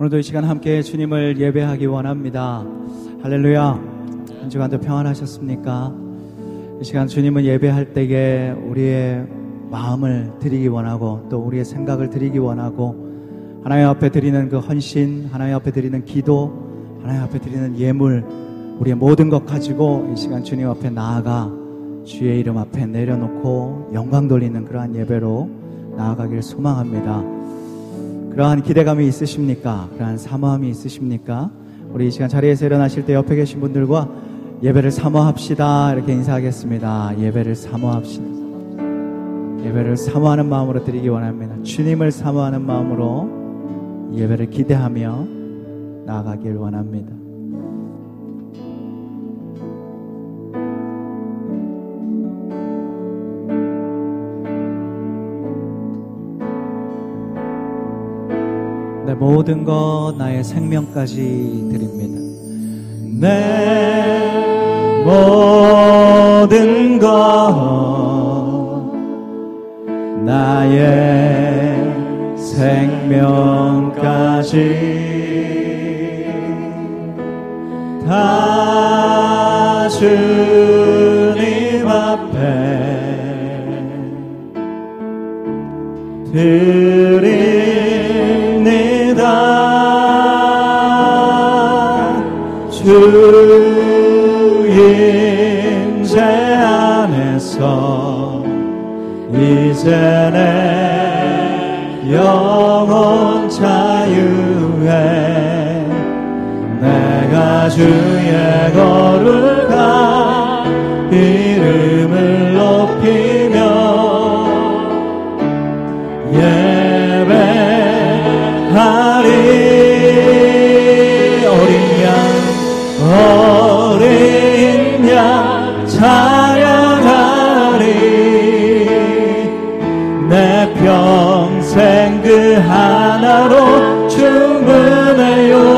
오늘도 이 시간 함께 주님을 예배하기 원합니다. 할렐루야. 한 주간도 평안하셨습니까? 이 시간 주님을 예배할 때에 우리의 마음을 드리기 원하고 또 우리의 생각을 드리기 원하고 하나님 앞에 드리는 그 헌신, 하나님 앞에 드리는 기도, 하나님 앞에 드리는 예물, 우리의 모든 것 가지고 이 시간 주님 앞에 나아가 주의 이름 앞에 내려놓고 영광 돌리는 그러한 예배로 나아가길 소망합니다. 그러한 기대감이 있으십니까? 그러한 사모함이 있으십니까? 우리 이 시간 자리에서 일어나실 때 옆에 계신 분들과 예배를 사모합시다. 이렇게 인사하겠습니다. 예배를 사모합시다. 예배를 사모하는 마음으로 드리기 원합니다. 주님을 사모하는 마음으로 예배를 기대하며 나아가길 원합니다. 모든 것 나의 생명까지 드립니다. 내 모든 것 나의 생명까지 다 주님 앞에 드 주 임재 안에서 이제 내 영혼 자유에 내가 주의 거룩 하나로 충분해요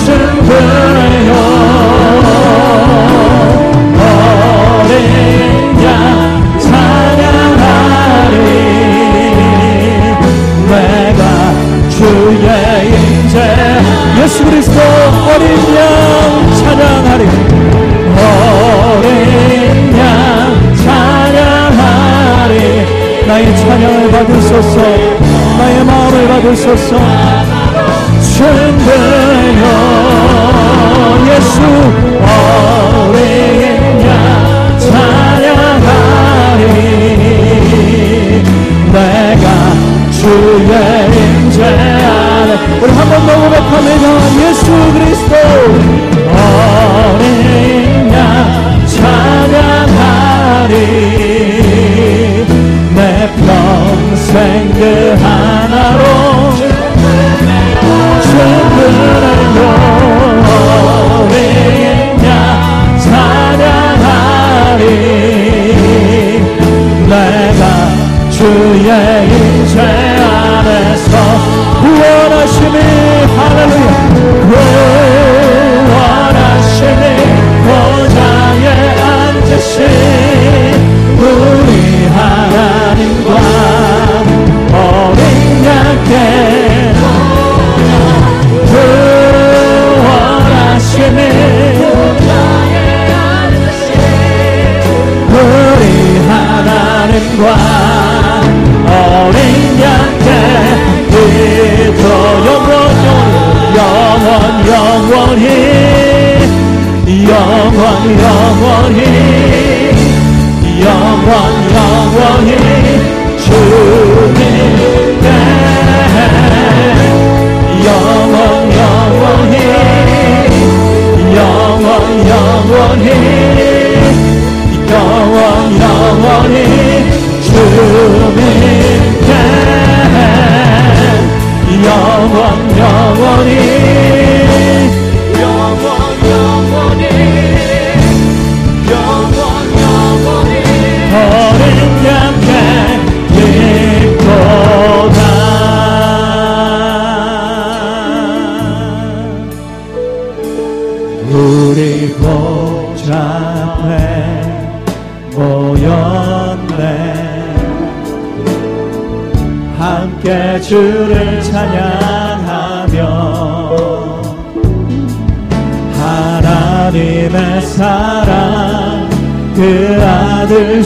스도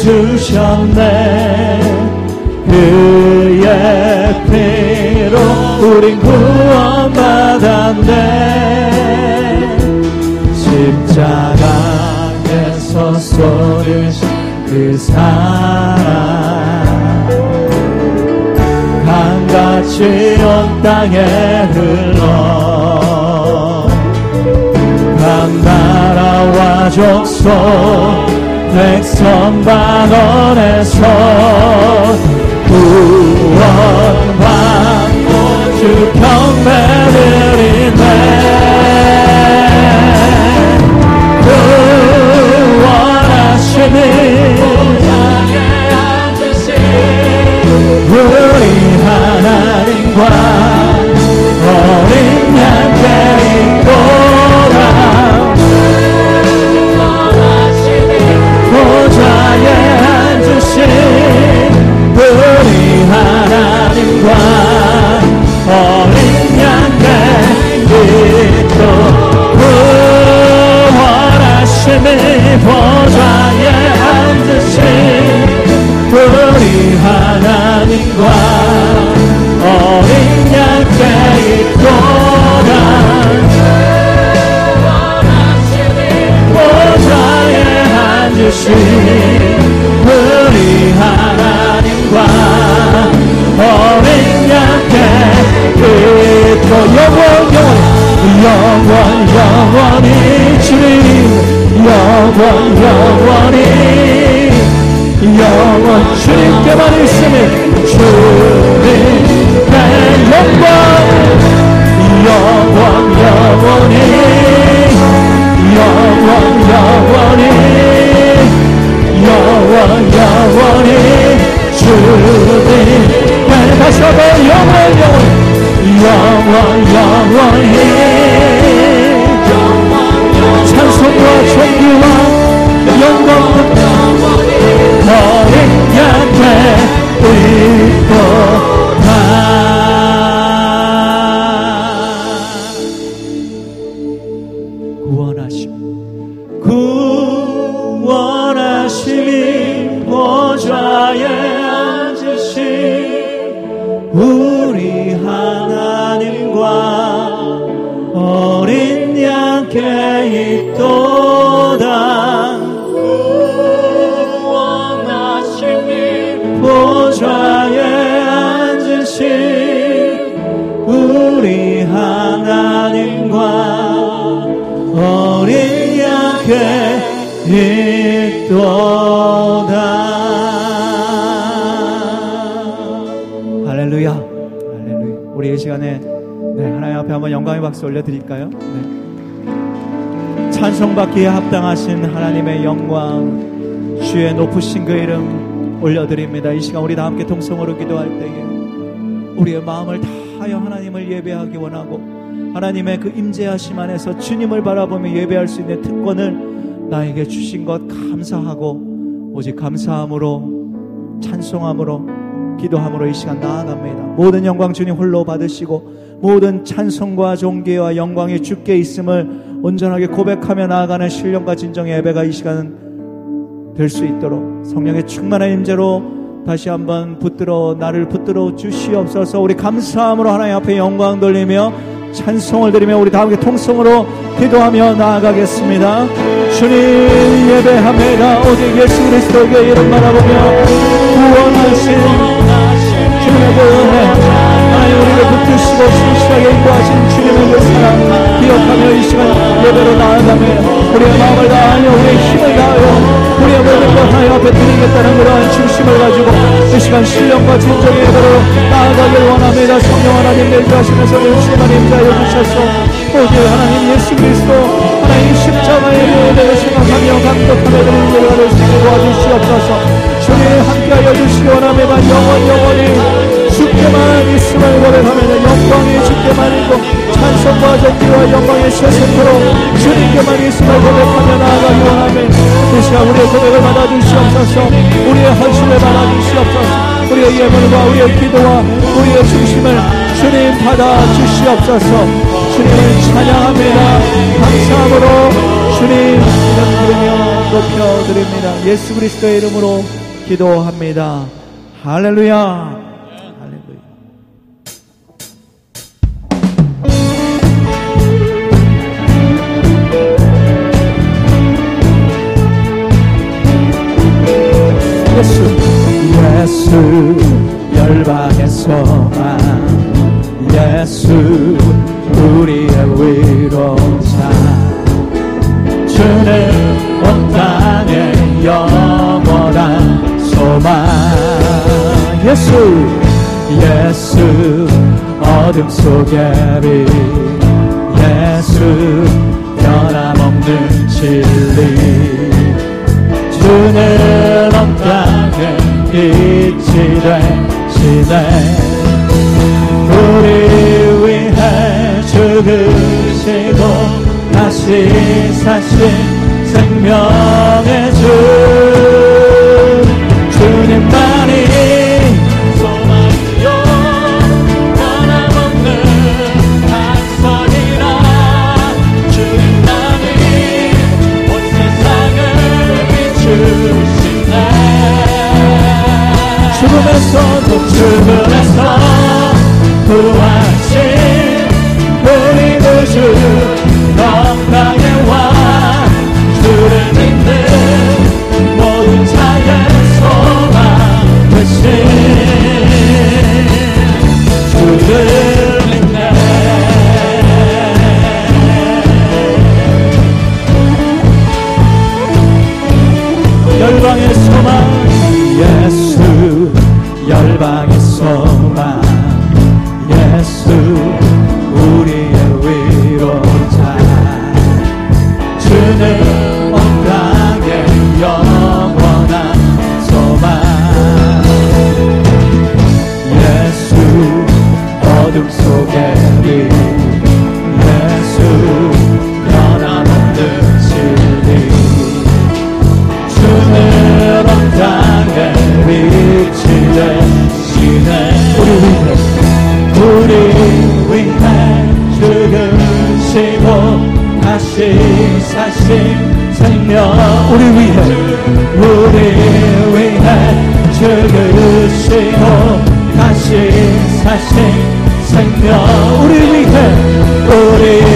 주셨네. 그의 피로 우린 구원받았네. 십자가에서 쏟으신 그 사랑. 강같이 온 땅에 흘러 각 나라와 족속 백성반원에서 구원받고 주 경배를 인해 구원하시니 우리 하나님과 하나님과 영광의 박수 올려드릴까요? 네. 찬송받기에 합당하신 하나님의 영광 주의 높으신 그 이름 올려드립니다 이 시간 우리 다 함께 통성으로 기도할 때에 우리의 마음을 다하여 하나님을 예배하기 원하고 하나님의 그 임재하심 안에서 주님을 바라보며 예배할 수 있는 특권을 나에게 주신 것 감사하고 오직 감사함으로 찬송함으로 기도함으로 이 시간 나아갑니다. 모든 영광 주님 홀로 받으시고 모든 찬송과 존귀와 영광이 주께 있음을 온전하게 고백하며 나아가는 신령과 진정의 예배가 이 시간 될 수 있도록 성령의 충만한 임재로 다시 한번 붙들어 나를 붙들어 주시옵소서 우리 감사함으로 하나님 앞에 영광 돌리며 찬송을 드리며 우리 다 함께 통성으로 기도하며 나아가겠습니다. 주님 예배합니다. 오직 예수 그리스도의 이름 바라보며 구원하신 주님의 그 은혜 하나님 우리를 붙드시고 신실하게 인도하신 주님의 그 사랑 기억하며 이 시간 예배로 나아가며 우리의 마음을 다하여 우리의 힘을 다하여 우리의 모든 것 하나님 앞에 드리겠다는 그러한 중심을 가지고 이 시간 신령과 진정의 예배로 나아가길 원합니다. 성령 하나님 내주하시면서 주님 하나님 자여 주셔서 오직 하나님 예수 그리스도 하나님 십자가의 예배를 생각하며 감격하며 드리는 수 있게 도와주시옵소서 주님 함께하여 주시기 원합니다. 영원 영원히 주께만 있음을 고백하며 영광이 주께만 있고 찬송과 존귀와 영광의 세세토록 주님께만 있음을 고백하며 나아가기 원하며 이 시간 우리의 고백을 받아주시옵소서. 우리의 헌신을 받아주시옵소서. 우리의 예물과 우리의 기도와 우리의 중심을 주님 받아주시옵소서. 주님을 찬양합니다. 감사함으로 주님 부르며 높여드립니다. 예수 그리스도의 이름으로 기도합니다. 할렐루야 다시 사신 생명의 주 우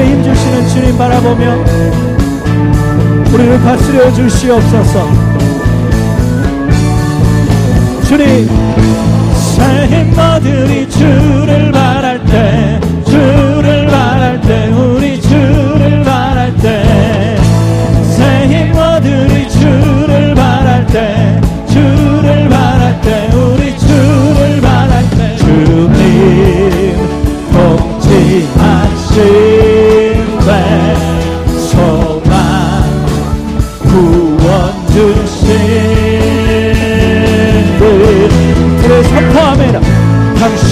우리에게 새힘 주시는 주님 바라보며 우리를 다스려 주시옵소서. 주님 새 힘머들이 주를 말할 때 주를 말할 때 우리 주를 말할 때새 힘머들이 주를 말할 때 주를 말할 때 우리 주를 말할 때. 주님 통치하신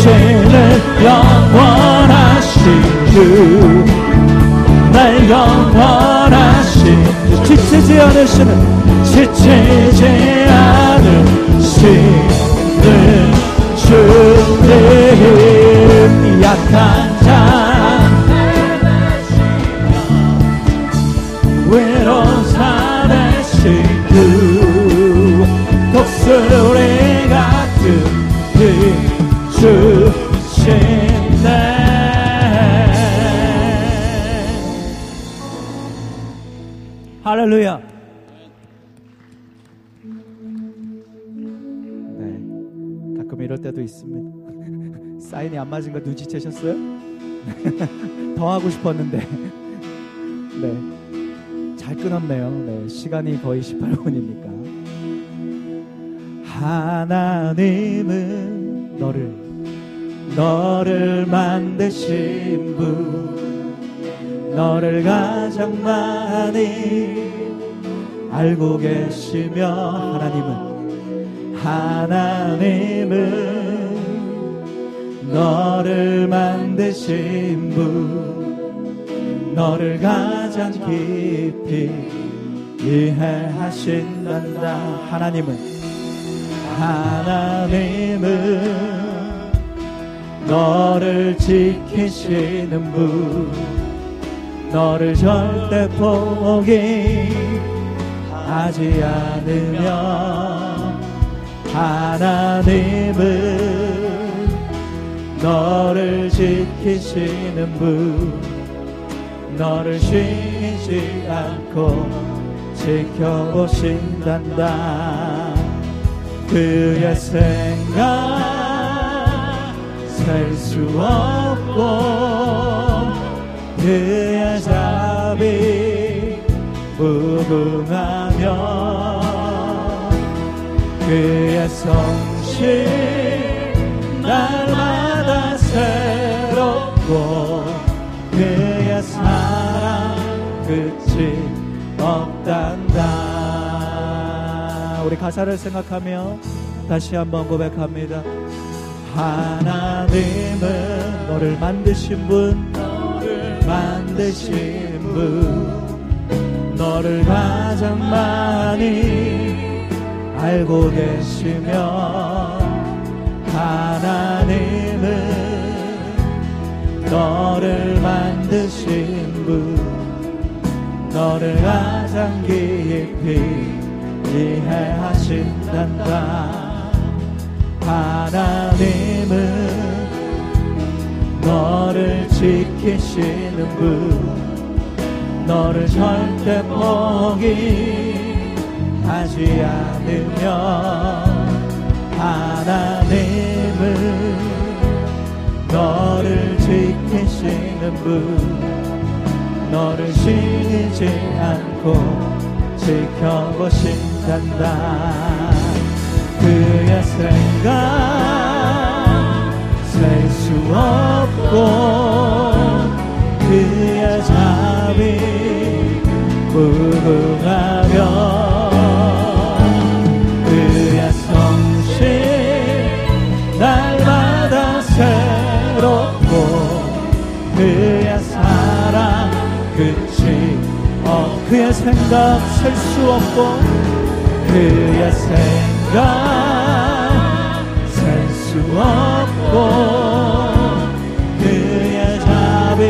당신은 영원하신 주날 영원하신 주. 지치지 않으시는 지치지 않으시는 주님. 약한 자 외로운 사 할렐루야 네 가끔 이럴 때도 있습니다 사인이 안 맞은 거 눈치채셨어요? 더 하고 싶었는데 네. 잘 끊었네요. 네. 시간이 거의 18분이니까. 하나님은 너를, 너를 만드신 분, 너를 가장 많이 알고 계시며, 하나님은, 하나님은 너를 만드신 분, 너를 가장 깊이 이해하신단다. 하나님은 하나님은 너를 지키시는 분 너를 절대 포기 하지 않으며 하나님은 너를 지키시는 분 너를 쉬지 않고 지켜보신단다. 그의 생각 셀 수 없고 그의 자비 무궁하며 그의 성실 날마다 새롭고 그의 사랑 끝이 없단다. 우리 가사를 생각하며 다시 한번 고백합니다. 하나님은 너를 만드신 분 너를 만드신 분 너를 가장 많이 알고 계시며 하나님은 너를 만드신 분 너를 가장 깊이 이해하신단다. 하나님은 너를 지키시는 분 너를 절대 포기하지 않으며 하나님은 너를 지키시는 분 너를 쉬지 않고 지켜보신단다. 그의 생각 셀 수 없고 그의 자비 무궁하며 그의 사랑 끝이 어 그의 생각 셀 수 없고 그의 생각 셀 수 없고 그의 자비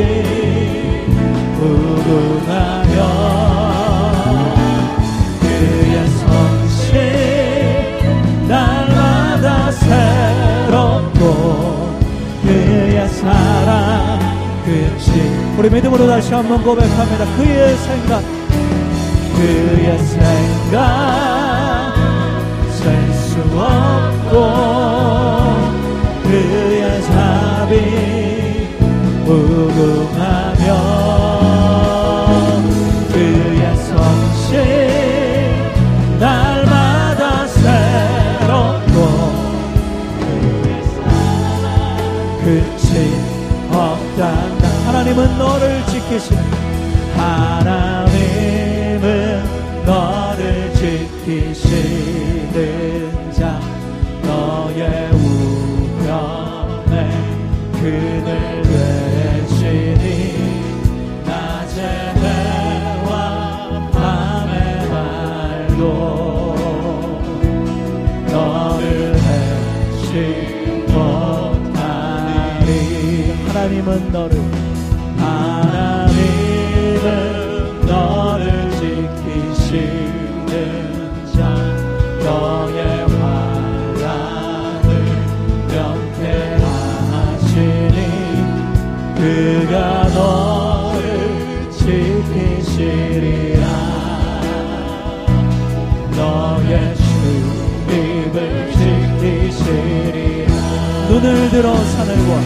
무궁하며 우리 믿음으로 다시 한번 고백합니다. 그의 생각 그의 생각 너를 지키시는 하나님은 너를 지키시는 눈을 들어 산을 보아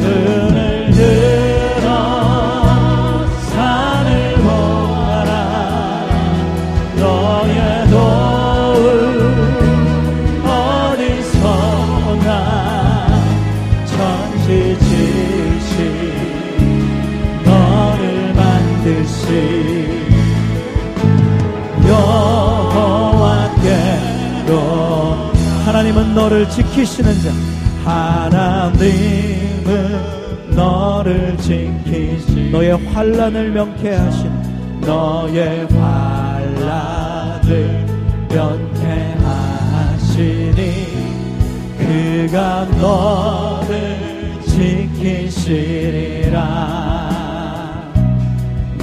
눈을 들어 산을 보아라. 너의 도움 어디서나? 천지지시 너를 만드시 여호와께로. 하나님은 너를 지키시는 자 하나님은 너를 지키시 너의 환란을 명쾌하신 너의 환란을 명쾌하시니 그가 너를 지키시리라.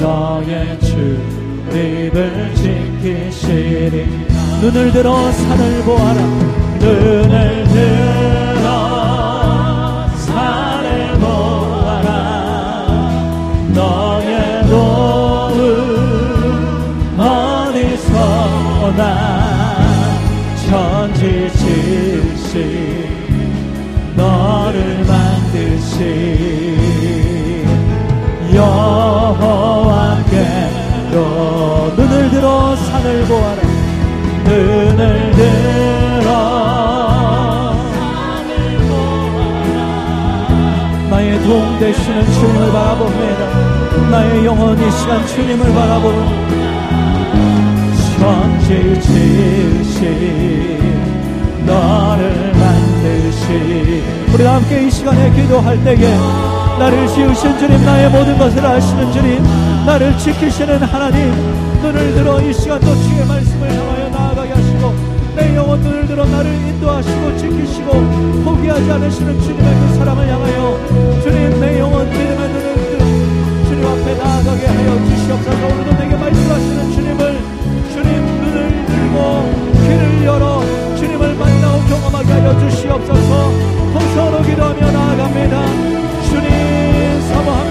너의 주입을 지키시리 눈을 들어 산을 보아라. 눈을 들어 너를 만드시 여호와께로 눈을 들어 산을 보아라. 눈을 들어 나의 도움 되시는 주님을 바라봅니다. 나의 영혼이 시간 주님을 바라봅니다 천지지시 너를 만드신 우리 함께 이 시간에 기도할 때에 나를 지으신 주님 나의 모든 것을 아시는 주님 나를 지키시는 하나님 눈을 들어 이 시간 또 주의 말씀을 향하여 나아가게 하시고 내 영혼 눈을 들어 나를 인도하시고 지키시고 포기하지 않으시는 주님의 그 사랑을 향하여 주님 내 영혼 믿음의 눈을 들어 주님 앞에 나아가게 하여 주시옵소서. 오늘도 내게 말씀하시는 주님을 주님 눈을 들고 귀를 열어 깨끗하게 하여 주시옵소서. 통성으로 기도하며 나아갑니다. 주님 사모합니다